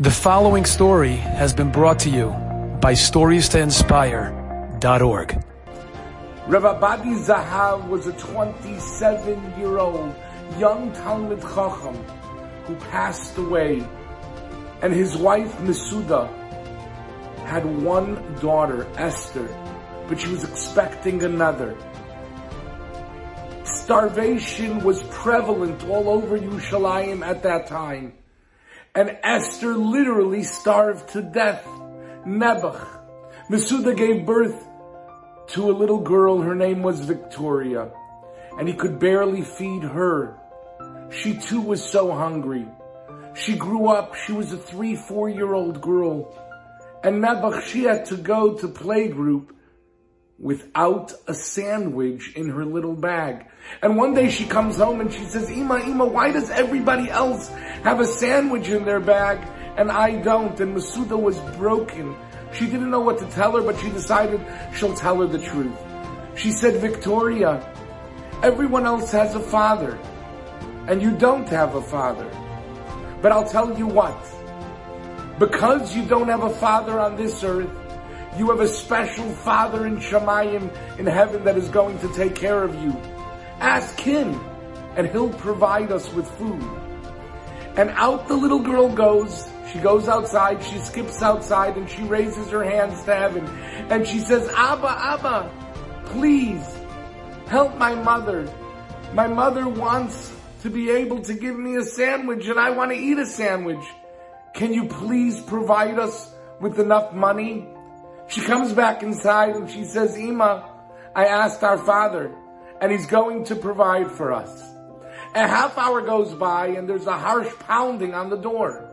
The following story has been brought to you by StoriesToInspire.org. Rav Abadi Zahav was a 27-year-old young Talmid Chacham who passed away, and his wife Masuda had one daughter, Esther, but she was expecting another. Starvation was prevalent all over Yerushalayim at that time and Esther literally starved to death. Nebuch. Masuda gave birth to a little girl. Her name was Victoria, and he could barely feed her. She too was so hungry. She grew up. She was a three, four year old girl. And Nebuch, she had to go to playgroup without a sandwich in her little bag. And one day she comes home and she says, Ima, Ima, why does everybody else have a sandwich in their bag and I don't? And Masuda was broken. She didn't know what to tell her, but she decided she'll tell her the truth. She said, Victoria, everyone else has a father and you don't have a father. But I'll tell you what, because you don't have a father on this earth, you have a special father in Shemayim in heaven that is going to take care of you. Ask him and he'll provide us with food. And out the little girl goes. She goes outside, she skips outside and she raises her hands to heaven and she says, Abba, Abba, please help my mother. My mother wants to be able to give me a sandwich and I want to eat a sandwich. Can you please provide us with enough money? She comes back inside and she says, Ima, I asked our father and he's going to provide for us. A half hour goes by and there's a harsh pounding on the door.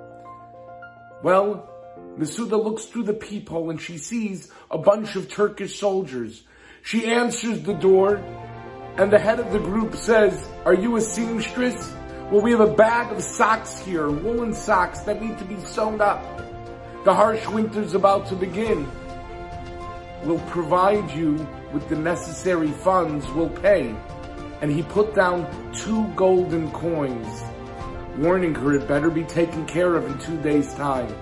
Well, Masuda looks through the peephole and she sees a bunch of Turkish soldiers. She answers the door and the head of the group says, are you a seamstress? Well, we have a bag of socks here, woolen socks that need to be sewn up. The harsh winter's about to begin will provide you with the necessary funds, will pay. And he put down two golden coins, warning her it better be taken care of in two days' time.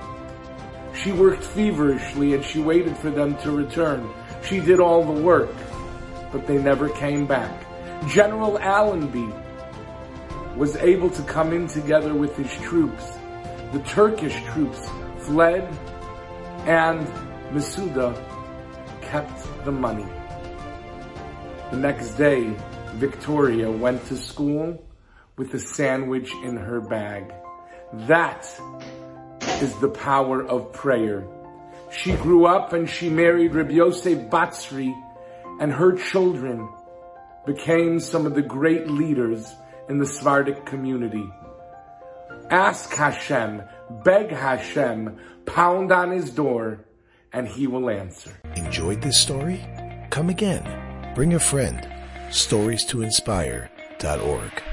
She worked feverishly and she waited for them to return. She did all the work, but they never came back. General Allenby was able to come in together with his troops. The Turkish troops fled and Masuda kept the money. The next day, Victoria went to school with a sandwich in her bag. That is the power of prayer. She grew up and she married Rabbi Yosef Batzri and her children became some of the great leaders in the Sephardic community. Ask Hashem, beg Hashem, pound on his door, and he will answer. Enjoyed this story? Come again. Bring a friend. Stories to inspire.org.